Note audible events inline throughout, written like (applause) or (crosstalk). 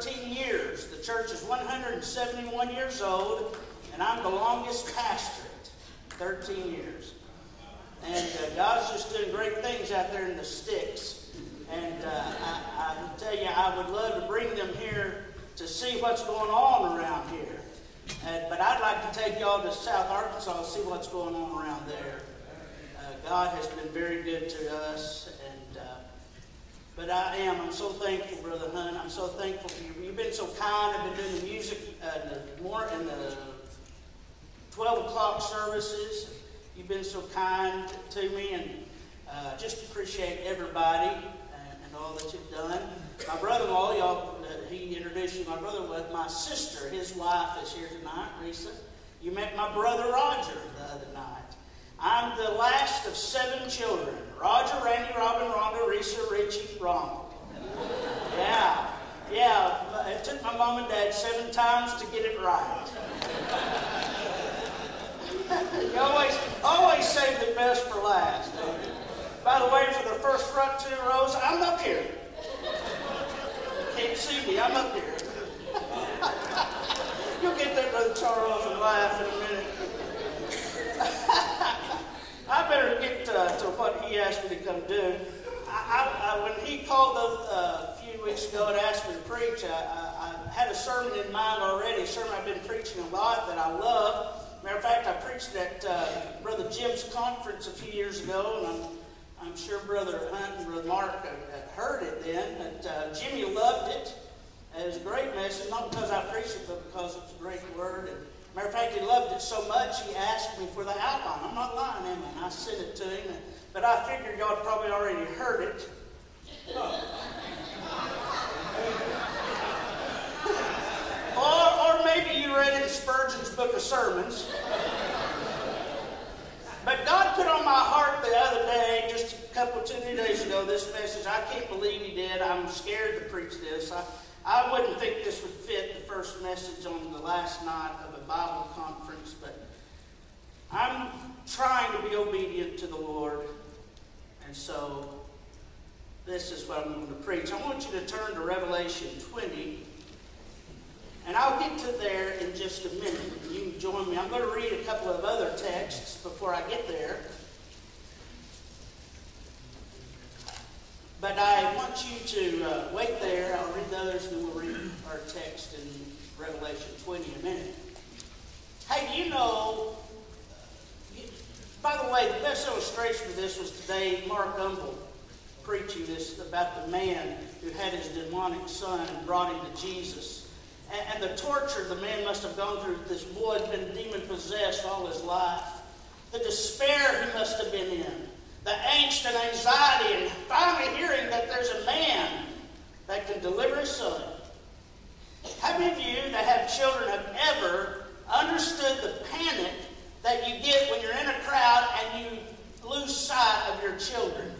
13 years. The church is 171 years old, and I'm the longest pastor. 13 years. And uh, God's just doing great things out there in the sticks. And uh, I, I tell you, I would love to bring them here to see what's going on around here. And, but I'd like to take y'all to South Arkansas and see what's going on around there. Uh, God has been very good to us, uh, but I am. I'm so thankful, Brother Hunt. I'm so thankful for you. You've been so kind. I've been doing the music uh, in the more in the 12 o'clock services. You've been so kind to me, and uh, just appreciate everybody and, and all that you've done. My brother-in-law, y'all, uh, he introduced you. My brother was my sister. His wife is here tonight, Risa. You met my brother Roger the other night. I'm the last of seven children. Roger, Randy, Robin, Rhonda, Risa, Richie, Ronald. Yeah, yeah. It took my mom and dad seven times to get it right. (laughs) you always, always save the best for last. By the way, for the first front two rows, I'm up here can't see me. I'm up here. (laughs) You'll get that brother Charles and laugh in a minute. I better get uh, to what he asked me to come do. I, I, when he called a, uh, few weeks ago and asked me to preach, I, I, had a sermon in mind already, a sermon I've been preaching a lot that I love. Matter of fact, I preached at uh, Brother Jim's conference a few years ago, and I'm I'm sure Brother Hunt and Brother Mark had heard it then, but uh, Jimmy loved it. It was a great message, not because I preached it, but because it's a great word. And matter of fact, he loved it so much, he asked me for the outline. I'm not lying, am I? I sent it to him, but I figured y'all probably already heard it. (laughs) or, or maybe you read it in Spurgeon's Book of Sermons. But God put on my heart the other day, just a couple, two, three days ago, this message. I can't believe He did. I'm scared to preach this. I, I wouldn't think this would fit the first message on the last night of a Bible conference, but I'm trying to be obedient to the Lord. And so this is what I'm going to preach. I want you to turn to Revelation 20. And I'll get to there in just a minute. You can join me. I'm going to read a couple of other texts before I get there. But I want you to uh, wait there. I'll read others and we'll read our text in Revelation 20 in a minute. Hey, you know? By the way, the best illustration of this was today Mark Gumbel preaching this about the man who had his demonic son and brought him to Jesus and, and the torture the man must have gone through. This boy had been demon possessed all his life. The despair he must have been in. The angst and anxiety, and finally hearing that there's a man that can deliver his son. How many of you that have children have ever understood the panic that you get when you're in a crowd and you lose sight of your children?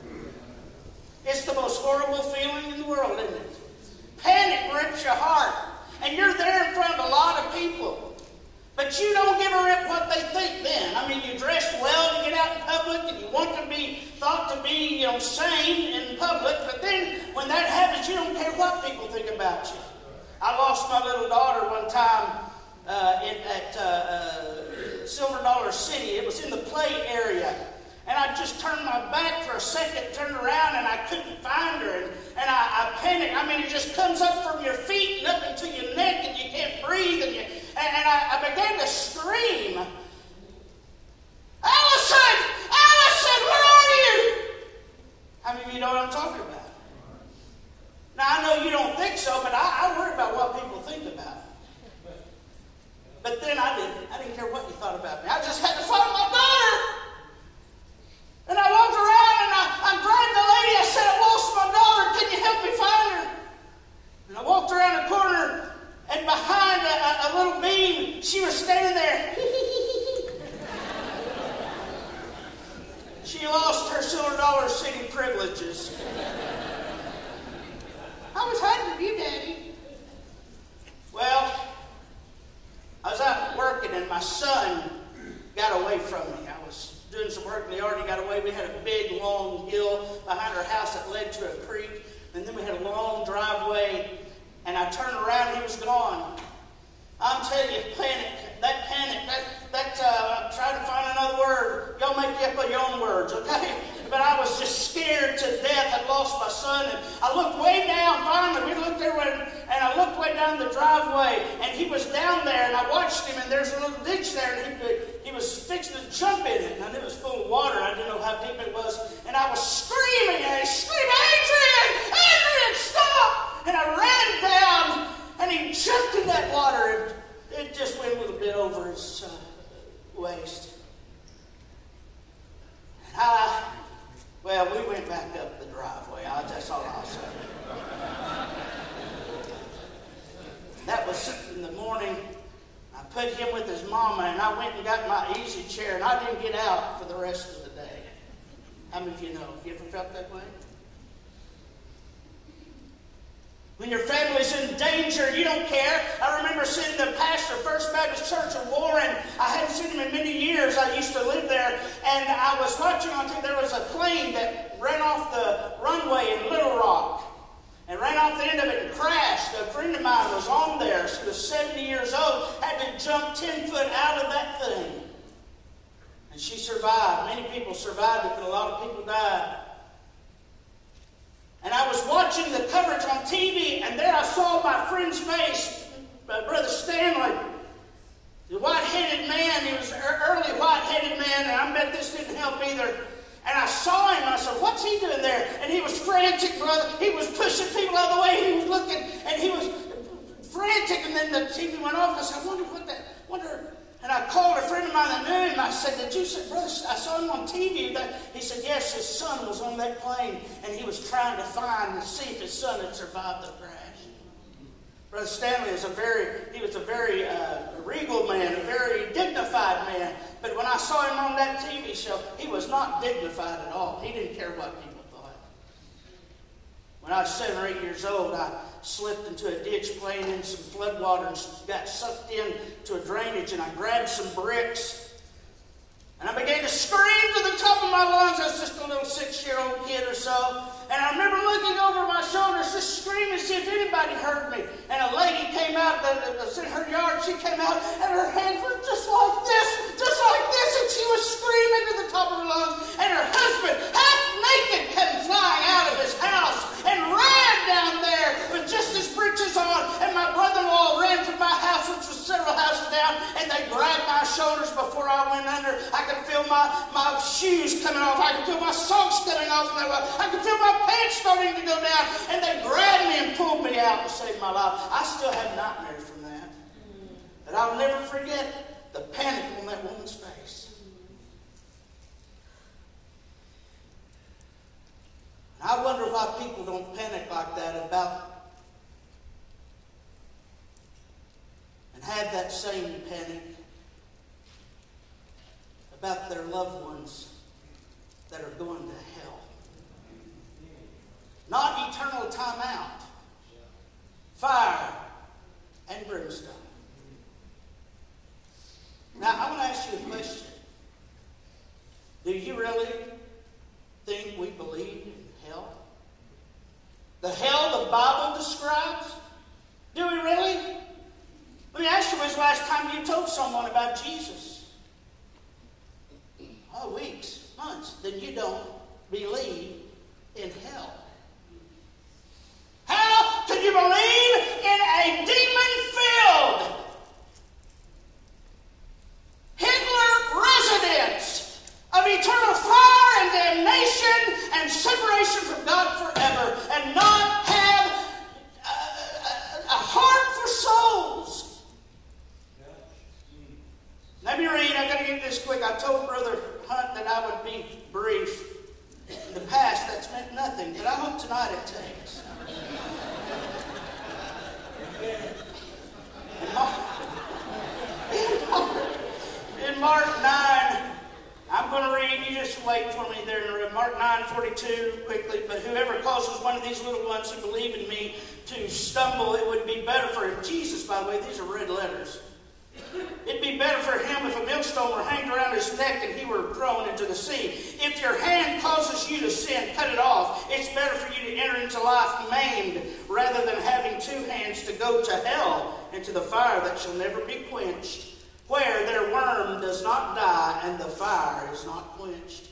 It's the most horrible feeling in the world, isn't it? Panic rips your heart. And you're there in front of a lot of people. But you don't give a rip what they think then. I mean, you dress well, you get out in public, and you want to be thought to be, you know, sane in public. But then when that happens, you don't care what people think about you. I lost my little daughter one time uh, in, at uh, uh, Silver Dollar City. It was in the play area. And I just turned my back for a second, turned around, and I couldn't find her. And, and I, I panicked. I mean, it just comes up from your feet and up into your neck, and you can't breathe. And, you, and, and I, I began to scream. Allison! Allison, where are you? How many of you know what I'm talking about? Now, I know you don't think so, but I, I worry about what people think about. But then I didn't. I didn't care what you thought. thought about me. I just had to find my daughter. And I walked around and I, I grabbed the lady. I said, I lost my daughter. Can you help me find her? And I walked around the corner and behind a, a, a little beam, she was standing there. she lost her silver dollar city privileges. I was hiding from you, Daddy. Well, I was out working and my son got away from me. I was doing some work in the yard. He got away. We had a big, long hill behind our house that led to a creek. And then we had a long driveway. And I turned around, he gone. I'm telling you, panic, that panic, that, that uh, I'm trying to find another word. Y'all make up your own words, okay? (laughs) But I was just scared to death. I lost my son. And I looked way down, finally, we looked there, and I looked way down the driveway, and he was down there, and I watched him, and there's a little ditch there, and he, he was fixing to jump in it. And it was full of water. I didn't know how deep it was. And I was screaming, and I screamed, Adrian! Adrian, stop! And I ran down, and he jumped in that water, and it just went a little bit over his uh, waist. And I, well, we went back up the driveway. I, that's all I'll say. That was in the morning. I put him with his mama, and I went and got my easy chair, and I didn't get out for the rest of the day. How many of you know? Have you ever felt that way? When your family's in danger, you don't care. I remember seeing the pastor, First Baptist Church of Warren. I hadn't seen him in many years. I used to live there. And I was watching on TV. There was a plane that ran off the runway in Little Rock and ran off the end of it and crashed. A friend of mine was on there. She was 70 years old, had to jump 10 foot out of that thing. And she survived. Many people survived it, but a lot of people died. And I was watching the coverage on TV, and there I saw my friend's face, my brother Stanley, the white-headed man. He was an early white-headed man, and I bet this didn't help either. And I saw him, I said, What's he doing there? And he was frantic, brother. He was pushing people out of the way. He was looking, and he was frantic. And then the TV went off. I said, I wonder what that, wonder and I called a friend of mine that knew him. I said, Did you say, brother, I saw him on TV. That, he said, Yes, his son was on that plane, and he was trying to find and see survived the crash. Brother Stanley is a very, he was a very uh, regal man, a very dignified man. But when I saw him on that TV show, he was not dignified at all. He didn't care what people thought. When I was seven or eight years old, I slipped into a ditch playing in some flood water and got sucked into a drainage, and I grabbed some bricks. And I began to scream to the top of my lungs. I was just a little six year old kid or so. And I remember looking over my shoulders, just screaming to see if anybody heard me. And a lady came out that was in her yard. She came out, and her hands were just like this, just like this. And she was screaming to the top of her lungs. And her husband, half naked, came flying out of his house and ran down there with just his breeches on. And my brother in law ran from my house, which was several houses down, and they grabbed my shoulders before I went under. I could feel my, my shoes coming off. I could feel my socks coming off. I could feel my pants starting to go down. And they grabbed me and pulled me out to save my life. I still have nightmares from that. But I'll never forget the panic on that woman's face. And I wonder why people don't panic like that about and have that same panic about their loved ones that are going to hell. Not eternal time out, fire and brimstone. Now, I want to ask you a question. Do you really think we believe in hell? The hell the Bible describes? Do we really? Let me ask you, when's the last time you told someone about Jesus? Oh, weeks, months. Then you don't believe in hell. How could you believe in a demon filled Hitler residence of eternal fire and damnation and separation from God forever and not have a, a, a heart for souls? Now, Let me read. I got to get this quick. I told Brother Hunt that I would be brief. In the past, that's meant nothing, but I hope tonight it takes. In Mark 9, I'm going to read, you just wait for me there in Mark 9 42 quickly. But whoever causes one of these little ones who believe in me to stumble, it would be better for him. Jesus, by the way, these are red letters. It'd be better for him if a millstone were hanged around his neck and he were thrown into the sea. If your hand causes you to sin, cut it off. It's better for you to enter into life maimed rather than having two hands to go to hell, into the fire that shall never be quenched, where their worm does not die and the fire is not quenched.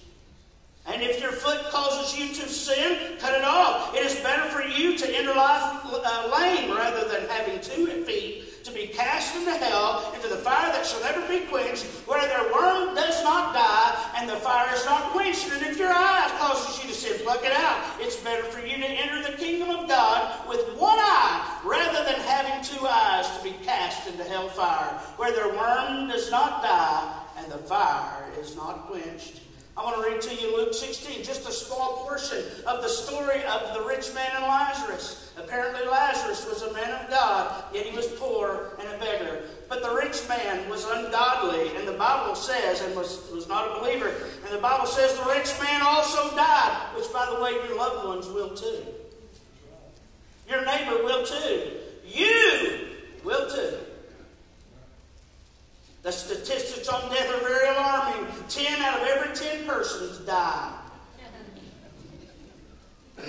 And if your foot causes you to sin, cut it off. It is better for you to enter life uh, lame rather than having two feet to be cast into hell, into the fire that shall never be quenched, where their worm does not die and the fire is not quenched. And if your eye causes you to sin, pluck it out. It's better for you to enter the kingdom of God with one eye rather than having two eyes to be cast into hell fire, where their worm does not die and the fire is not quenched. I want to read to you Luke 16, just a small portion of the story of the rich man and Lazarus. Apparently, Lazarus was a man of God, yet he was poor and a beggar. But the rich man was ungodly, and the Bible says, and was, was not a believer, and the Bible says the rich man also died, which, by the way, your loved ones will too. Your neighbor will too. You will too. The statistics on death are very alarming. Ten out of every ten persons die.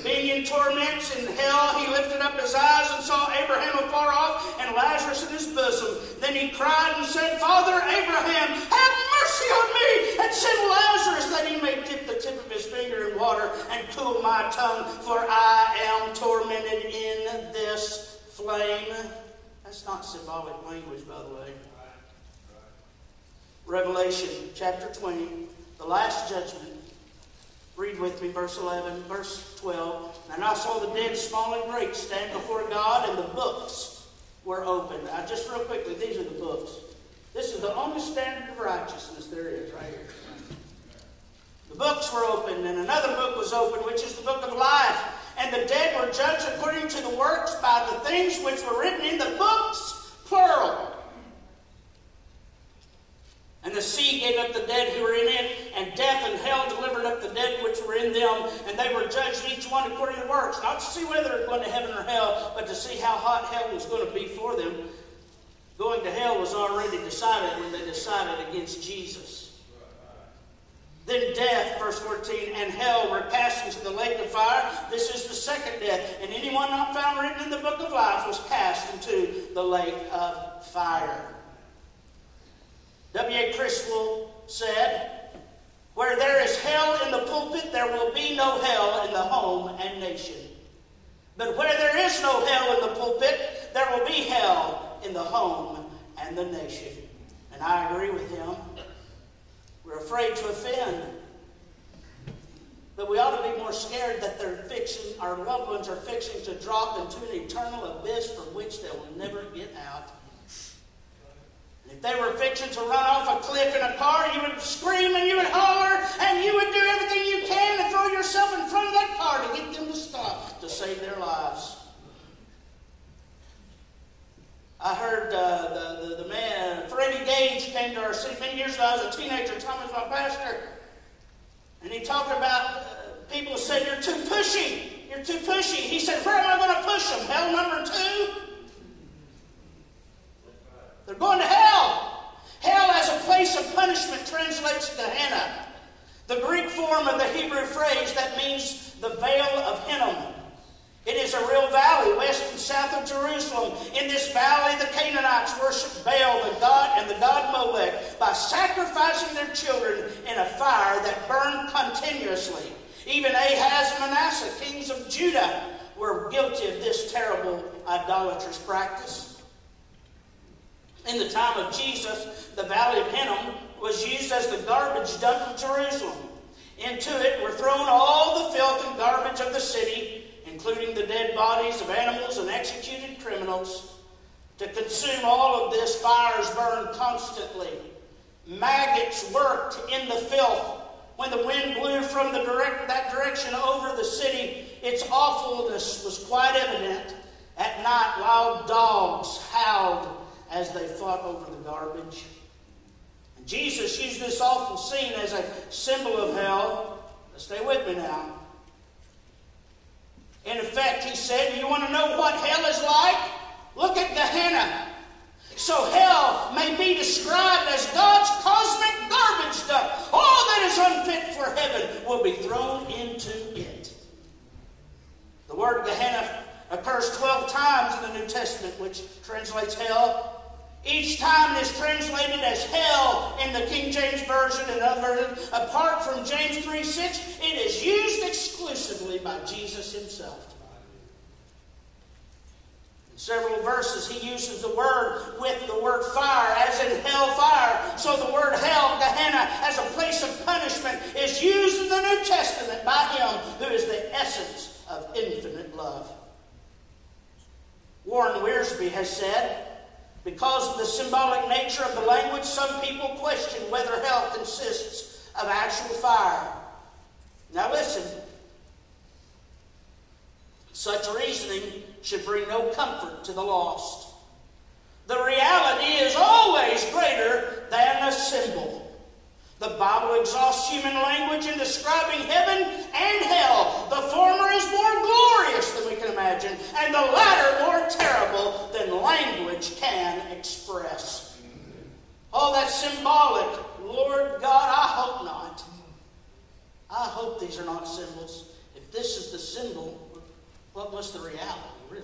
Being in torments in hell, he lifted up his eyes and saw Abraham afar off and Lazarus in his bosom. Then he cried and said, Father Abraham, have mercy on me and send Lazarus that he may dip the tip of his finger in water and cool my tongue, for I am tormented in this flame. That's not symbolic language, by the way. Revelation chapter 20, the last judgment. Read with me verse 11, verse 12. And I saw the dead, small and great, stand before God, and the books were opened. Now, just real quickly, these are the books. This is the only standard of righteousness there is right here. The books were opened, and another book was opened, which is the book of life. And the dead were judged according to the works by the things which were written in the books, plural. And the sea gave up the dead who were in it, and death and hell delivered up the dead which were in them, and they were judged each one according to works, not to see whether they're going to heaven or hell, but to see how hot hell was going to be for them. Going to hell was already decided when they decided against Jesus. Then death, verse 14, and hell were cast into the lake of fire. This is the second death. And anyone not found written in the book of life was cast into the lake of fire. W.A. Criswell said, Where there is hell in the pulpit, there will be no hell in the home and nation. But where there is no hell in the pulpit, there will be hell in the home and the nation. And I agree with him. We're afraid to offend. But we ought to be more scared that they're fixing, our loved ones are fixing to drop into an eternal abyss from which they will never get out. If they were fixing to run off a cliff in a car, you would scream and you would holler and you would do everything you can to throw yourself in front of that car to get them to stop to save their lives. I heard uh, the, the, the, man, Freddie Gage, came to our city many years ago. I was a teenager. Tom was my pastor. And he talked about uh, people said, You're too pushy. You're too pushy. He said, Where am I going to push them? Hell number two? They're going to hell. Hell as a place of punishment translates to Gehenna. The Greek form of the Hebrew phrase that means the Vale of Hinnom. It is a real valley west and south of Jerusalem. In this valley, the Canaanites worshiped Baal, the god, and the god Molech by sacrificing their children in a fire that burned continuously. Even Ahaz and Manasseh, kings of Judah, were guilty of this terrible idolatrous practice. In the time of Jesus, the Valley of Hinnom was used as the garbage dump of Jerusalem. Into it were thrown all the filth and garbage of the city, including the dead bodies of animals and executed criminals. To consume all of this, fires burned constantly. Maggots worked in the filth. When the wind blew from the direct, that direction over the city, its awfulness was quite evident. At night, wild dogs howled as they fought over the garbage. And Jesus used this awful scene as a symbol of hell. Stay with me now. In effect, he said, You want to know what hell is like? Look at Gehenna. So hell may be described as God's cosmic garbage dump. All that is unfit for heaven will be thrown into it. The word Gehenna occurs 12 times in the New Testament, which translates hell. Each time is translated as hell in the King James Version and other versions. Apart from James 3 6, it is used exclusively by Jesus himself. In several verses, he uses the word with the word fire, as in hell fire. So the word hell, Gehenna, as a place of punishment, is used in the New Testament by him who is the essence of infinite love. Warren Wiersbe has said, because of the symbolic nature of the language, some people question whether hell consists of actual fire. Now listen. Such reasoning should bring no comfort to the lost. The reality is always greater than a symbol. The Bible exhausts human language in describing heaven and hell. The former is more glorious than we can imagine, and the latter language can express. Oh, that's symbolic. Lord God, I hope not. I hope these are not symbols. If this is the symbol, what was the reality, really?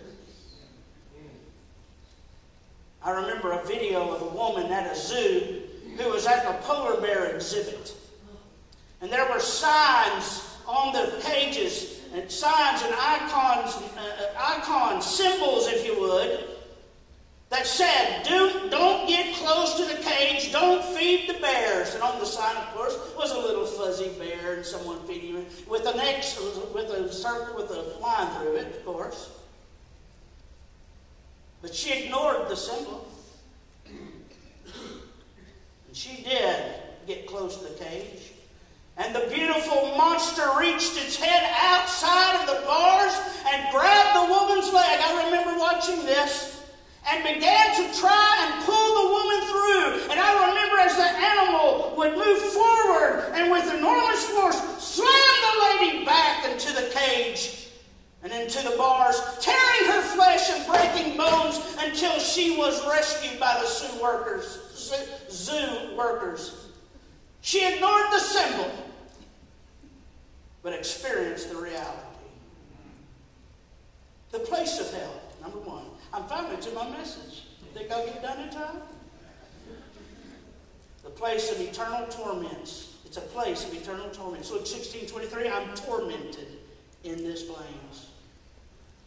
I remember a video of a woman at a zoo who was at the polar bear exhibit. And there were signs on the pages, and signs and icons, uh, icons, symbols, if you would, that said, Do, don't get close to the cage, don't feed the bears. And on the sign, of course, was a little fuzzy bear and someone feeding him with an X, with a circle, with a line through it, of course. But she ignored the symbol. And she did get close to the cage. And the beautiful monster reached its head outside of the bars and grabbed the woman's leg. I remember watching this. And began to try and pull the woman through. And I remember as the animal would move forward and with enormous force slam the lady back into the cage and into the bars, tearing her flesh and breaking bones until she was rescued by the Sioux workers zoo workers. She ignored the symbol, but experienced the reality. The place of hell, number one. I'm finally to my message. Think I'll get done in time? The place of eternal torments. It's a place of eternal torments. Luke 16 23, I'm tormented in this flames.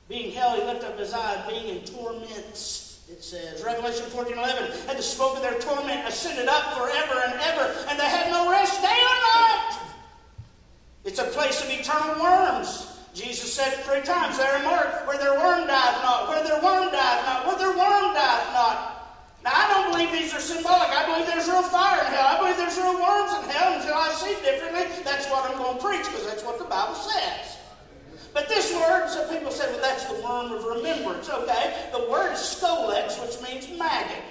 Being hell, he lifted up his eye, being in torments it says, Revelation 14 11, and the smoke of their torment ascended up forever and ever, and they had no rest day or night. It's a place of eternal worms. Said it three times there in Mark, where their worm died not, where their worm died not, where their worm died not. Now, I don't believe these are symbolic. I believe there's real fire in hell. I believe there's real worms in hell. Until I see differently, that's what I'm going to preach, because that's what the Bible says. But this word, some people say, well, that's the worm of remembrance. Okay, the word is scolex, which means maggot.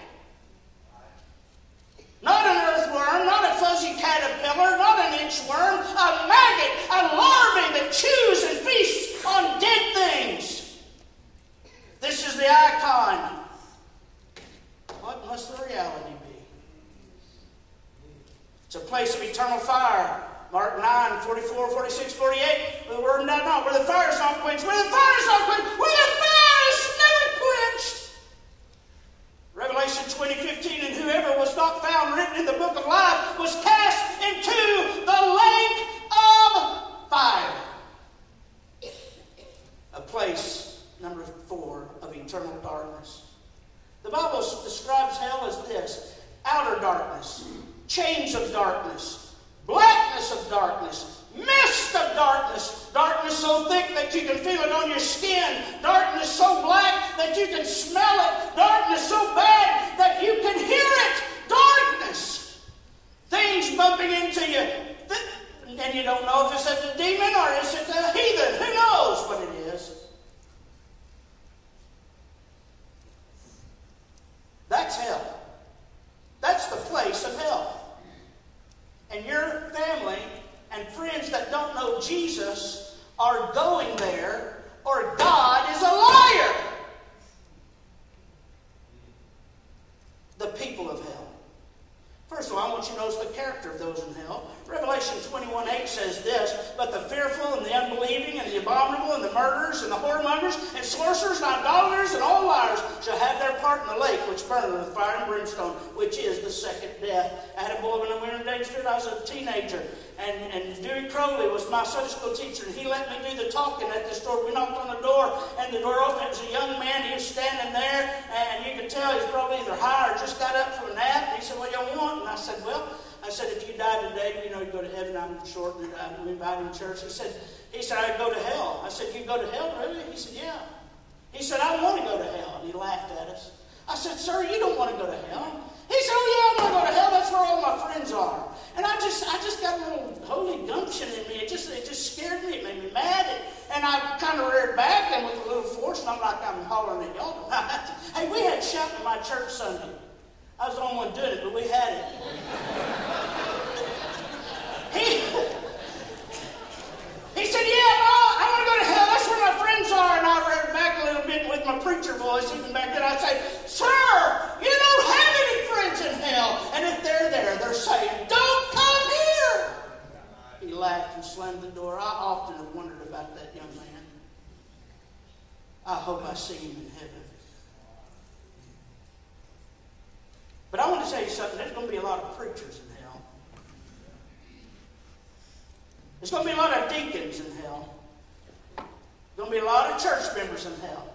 Not an earthworm, not a fuzzy caterpillar, not an inchworm, a maggot, a larvae that chews and feasts on dead things. This is the icon. What must the reality be? It's a place of eternal fire. Mark 9, 44, 46, 48. The word not not. Where the fire is not quenched. Where the fire is not quenched. Where the fire is never quenched. Revelation 20, 15. And whoever was not found written in the book of life was cast into the lake of fire. A place, number four, of eternal darkness. The Bible describes hell as this outer darkness, chains of darkness, blackness of darkness, mist of darkness, darkness so thick that you can feel it on your skin, darkness so black that you can smell it, darkness so bad that you can hear it, darkness. demon or is it the heathen? Who knows what it is? That's hell. That's the place of hell. And your family and friends that don't know Jesus are going there, or God is a liar. The people of hell. First of all, I want you to notice the hell. Revelation 21 8 says this But the fearful and the unbelieving and the abominable and the murderers and the whoremongers and sorcerers and idolaters and all liars shall have their part in the lake which burneth with fire and brimstone, which is the second death. I had a boy when I went to Street, I was a teenager. And, and Dewey Crowley was my Sunday school teacher, and he let me do the talking at this door. We knocked on the door, and the door opened. It was a young man. He was standing there, and you could tell he's probably either high or just got up from a nap. And he said, What do y'all want? And I said, Well, I said, if you die today, you know, you go to heaven. I'm shortening uh, it. I'm inviting church. He said, he said, I'd go to hell. I said, you go to hell, really? He said, yeah. He said, I want to go to hell. And he laughed at us. I said, sir, you don't want to go to hell. He said, oh, yeah, I want to go to hell. That's where all my friends are. And I just, I just got a little holy gumption in me. It just, it just scared me. It made me mad. And, and I kind of reared back and with a little force, and I'm like I'm hollering at y'all. (laughs) hey, we had shouting in my church Sunday. I was the only one doing it, but we had it. he, he said, Yeah, Ma, I want to go to hell. That's where my friends are. And I read back a little bit with my preacher voice, even back then. I say, Sir, you don't have any friends in hell. And if they're there, they're saying, Don't come here. He laughed and slammed the door. I often have wondered about that young man. I hope I see him in heaven. But I want to tell you something. There's going to be a lot of preachers in hell. There's going to be a lot of deacons in hell. There's going to be a lot of church members in hell.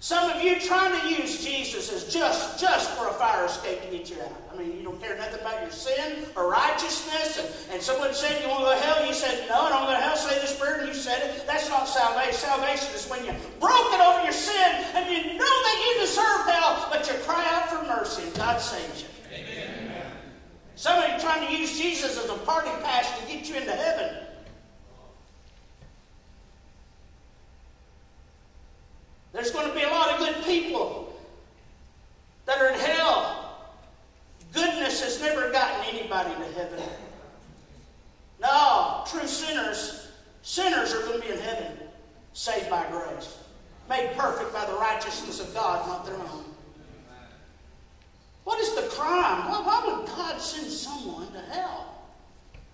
Some of you trying to use Jesus as just, just for a fire escape to get you out. I mean, you don't care nothing about your sin or righteousness. And, and someone said you want to go to hell. You said, no, I don't go to hell. Say the Spirit, and you said it. That's not salvation. Salvation is when you broke it over your sin and you know that you deserve hell, but you cry out for mercy and God saves you. Somebody trying to use Jesus as a party pass to get you into heaven. There's going to be a lot of good people that are in hell. Goodness has never gotten anybody to heaven. No, true sinners, sinners are going to be in heaven, saved by grace, made perfect by the righteousness of God, not their own. What is the crime? why would God send someone to hell?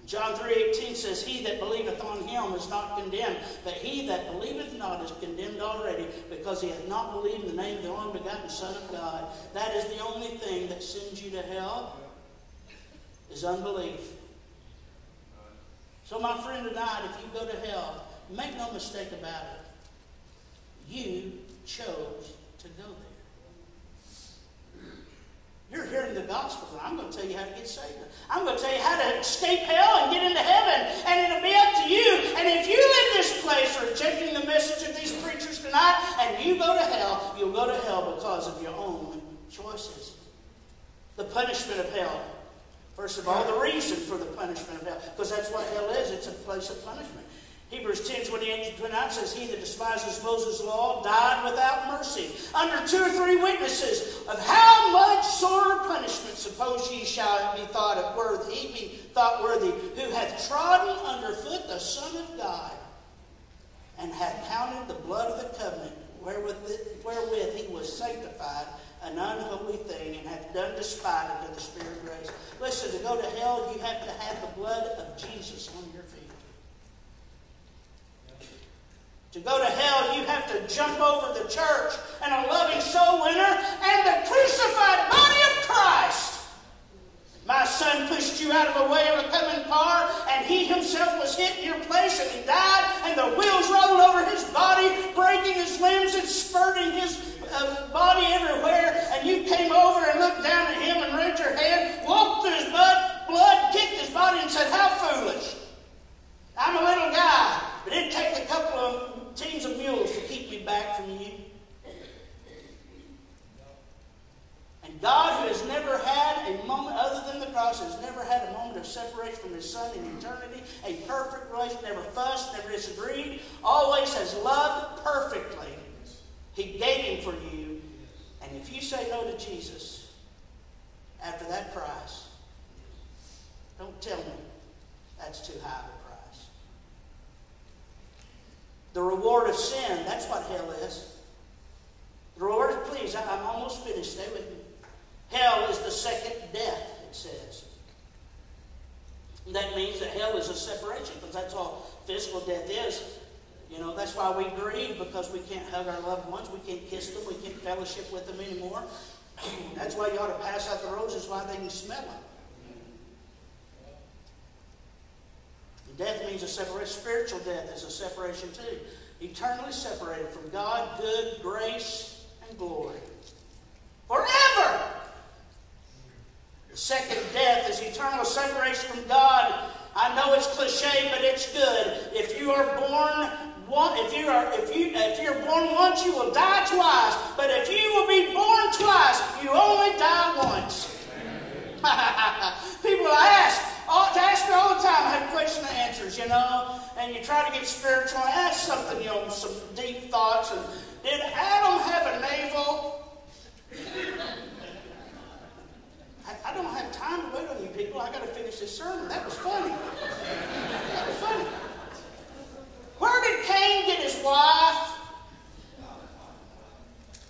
John 3.18 says, He that believeth on him is not condemned, but he that believeth not is condemned already, because he hath not believed in the name of the only begotten Son of God. That is the only thing that sends you to hell, is unbelief. So my friend tonight, if you go to hell, make no mistake about it. You chose to go there. You're hearing the gospel. I'm going to tell you how to get saved. I'm going to tell you how to escape hell and get into heaven. And it'll be up to you. And if you leave this place rejecting the message of these preachers tonight and you go to hell, you'll go to hell because of your own choices. The punishment of hell. First of all, the reason for the punishment of hell. Because that's what hell is. It's a place of punishment. Hebrews 10 28 to 29 says, He that despises Moses' law died without mercy, under two or three witnesses, of how much sore punishment suppose ye shall be thought of worthy, he be thought worthy, who hath trodden under foot the Son of God, and hath counted the blood of the covenant wherewith, wherewith he was sanctified an unholy thing, and hath done despite unto the Spirit of grace. Listen, to go to hell, you have to have the blood of Jesus on your feet. To go to hell, you have to jump over the church and a loving soul winner and the crucified body of Christ. My son pushed you out of the way of a coming car, and he himself was hit in your place, and he died, and the wheels rolled over his body, breaking his limbs and spurting his uh, body everywhere. And you came over and looked down at him and raised your hand, walked through his blood, blood, kicked his body, and said, How foolish! I'm a little guy, but it'd take a couple of teams of mules to keep me back from you. And God, who has never had a moment other than the has never had a moment of separation from his son in eternity, a perfect relation, never fussed, never disagreed, always has loved perfectly. He gave him for you. And if you say no to Jesus after that price, don't tell me that's too high of a price. The reward of sin, that's what hell is. The reward, please, I'm almost finished. Stay with me. Hell is the second death, it says. That separation, because that's all physical death is. You know, that's why we grieve, because we can't hug our loved ones, we can't kiss them, we can't fellowship with them anymore. (clears throat) that's why you ought to pass out the roses while they can smell them. Death means a separation. Spiritual death is a separation too. Eternally separated from God, good, grace, and glory. Forever! The second death is eternal separation from God. I know it's cliche, but it's good. If you are born one, if you are if you if you're born once, you will die twice. But if you will be born twice, you only die once. (laughs) People ask, all, ask me all the time. I have question and answers, you know, and you try to get spiritual. I ask something, you know, some deep thoughts. And did Adam have a navel? I, I don't have time to people. I got to finish this sermon. That was funny. That was funny. Where did Cain get his wife?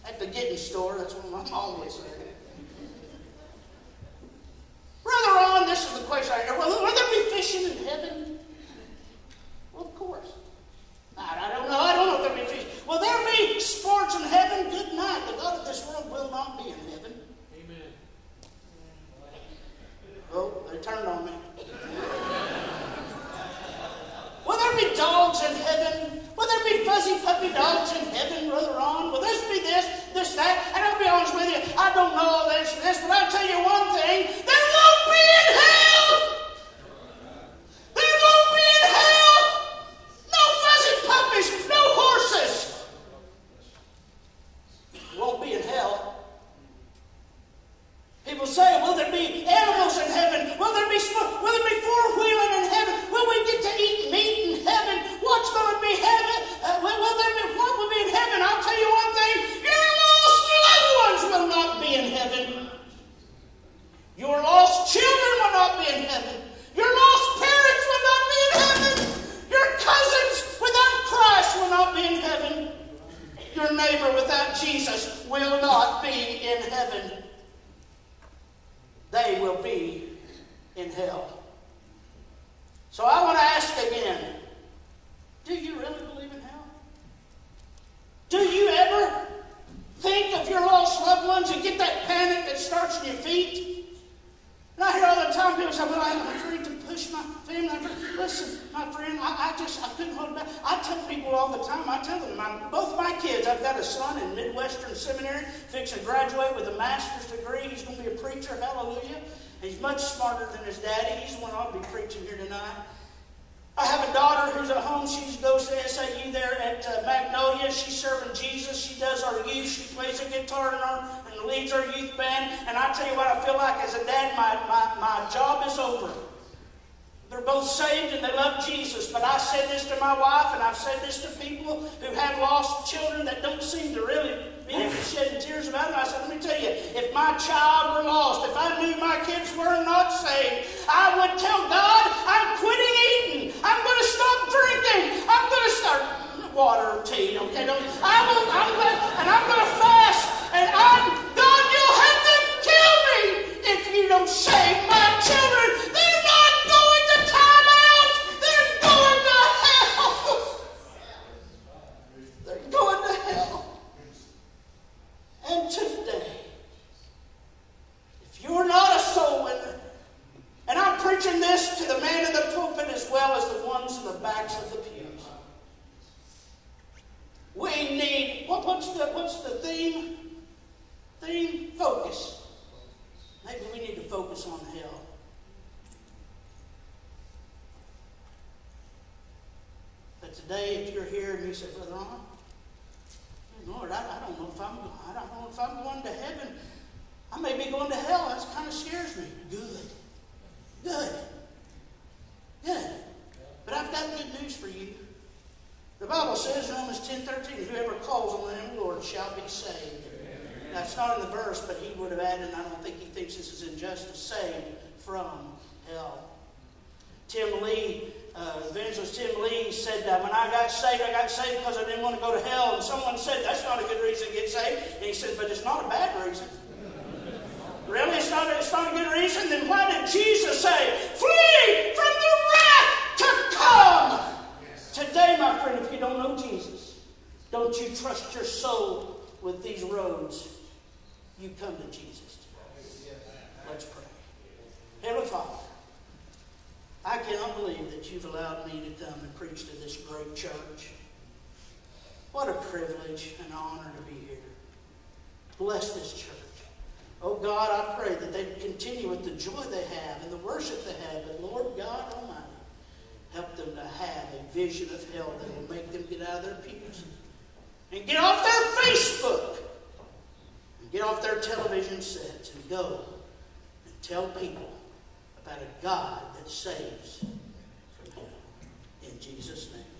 At the getting store. That's what my mom would say. Brother on, this is the question I hear. Will, will there be fishing in heaven? Well, of course. I, I don't know. I don't know if there'll be fishing. Will there be sports in heaven? Good night. The God of this world will not be in heaven. Oh, they turned on me. Will there be dogs in heaven? Will there be fuzzy puppy dogs in heaven, Brother Ron? Will this be this, this, that? And I'll be honest with you, I don't know this, this, but I'll tell you one thing. There won't be in hell! There won't be in hell! No fuzzy puppies, no horses! Won't be in hell. People say, will there be animals in heaven? Will there be will there be four wheeling in heaven? Will we get to eat meat in heaven? What's going to be heaven? Uh, will, will, there be what will be in heaven? I'll tell you one thing: your lost loved ones will not be in heaven. Your lost children will not be in heaven. Your lost parents will not be in heaven. Your cousins without Christ will not be in heaven. Your neighbor without Jesus will not be in heaven they will be in hell. So I want to ask again do you really believe in hell? Do you ever think of your lost loved ones and get that panic that starts in your feet? And I hear all the time people say, Well, I'm afraid to push my family. Listen, my friend, I, I, just I couldn't hold it back. I tell people all the time, I tell them, my, both my kids, I've got a son in Midwestern Seminary, fixing to graduate with a master's degree. He's going to be a preacher, hallelujah. He's much smarter than his daddy. He's the one I'll be preaching here tonight. I have a daughter who's at home. She goes to SAU there at uh, Magnolia. She's serving Jesus. She does our youth. She plays the guitar in our, and leads our youth band. And I tell you what, I feel like as a dad, my, my, my job is over. They're both saved and they love Jesus. But I said this to my wife, and I've said this to people who have lost children that don't seem to really be shedding tears about it. I said, let me tell you, if my child were lost, if I knew my kids were not saved, I would tell God, I'm quitting eating. I'm going to stop drinking. I'm going to start water or tea. Okay, don't, I will, I'm going, and I'm going to fast. And I'm God. You'll have to kill me if you don't save my children. They're not going to time out. They're going to hell. They're going to hell. And today, if you're not a soul winner, and I'm preaching this to the man in the pulpit as well as the ones in the backs of the pews. We need what, what's the what's the theme? Theme focus. Maybe we need to focus on hell. But today, if you're here and you say, Brother Ron, going to hell. That kind of scares me. Good. Good. Good. But I've got good news for you. The Bible says, Romans 10 13, whoever calls on the name of the Lord shall be saved. That's not in the verse, but he would have added, and I don't think he thinks this is injustice, saved from hell. Tim Lee, uh, evangelist Tim Lee, said that when I got saved, I got saved because I didn't want to go to hell. And someone said, that's not a good reason to get saved. And he said, but it's not a bad reason. Really? It's not, it's not a good reason? Then why did Jesus say, flee from the wrath to come? Today, my friend, if you don't know Jesus, don't you trust your soul with these roads. You come to Jesus. Let's pray. Heavenly Father, I cannot believe that you've allowed me to come and preach to this great church. What a privilege and honor to be here. Bless this church. Oh God, I pray that they continue with the joy they have and the worship they have. But Lord God Almighty, help them to have a vision of hell that will make them get out of their pews and get off their Facebook and get off their television sets and go and tell people about a God that saves from hell. In Jesus' name.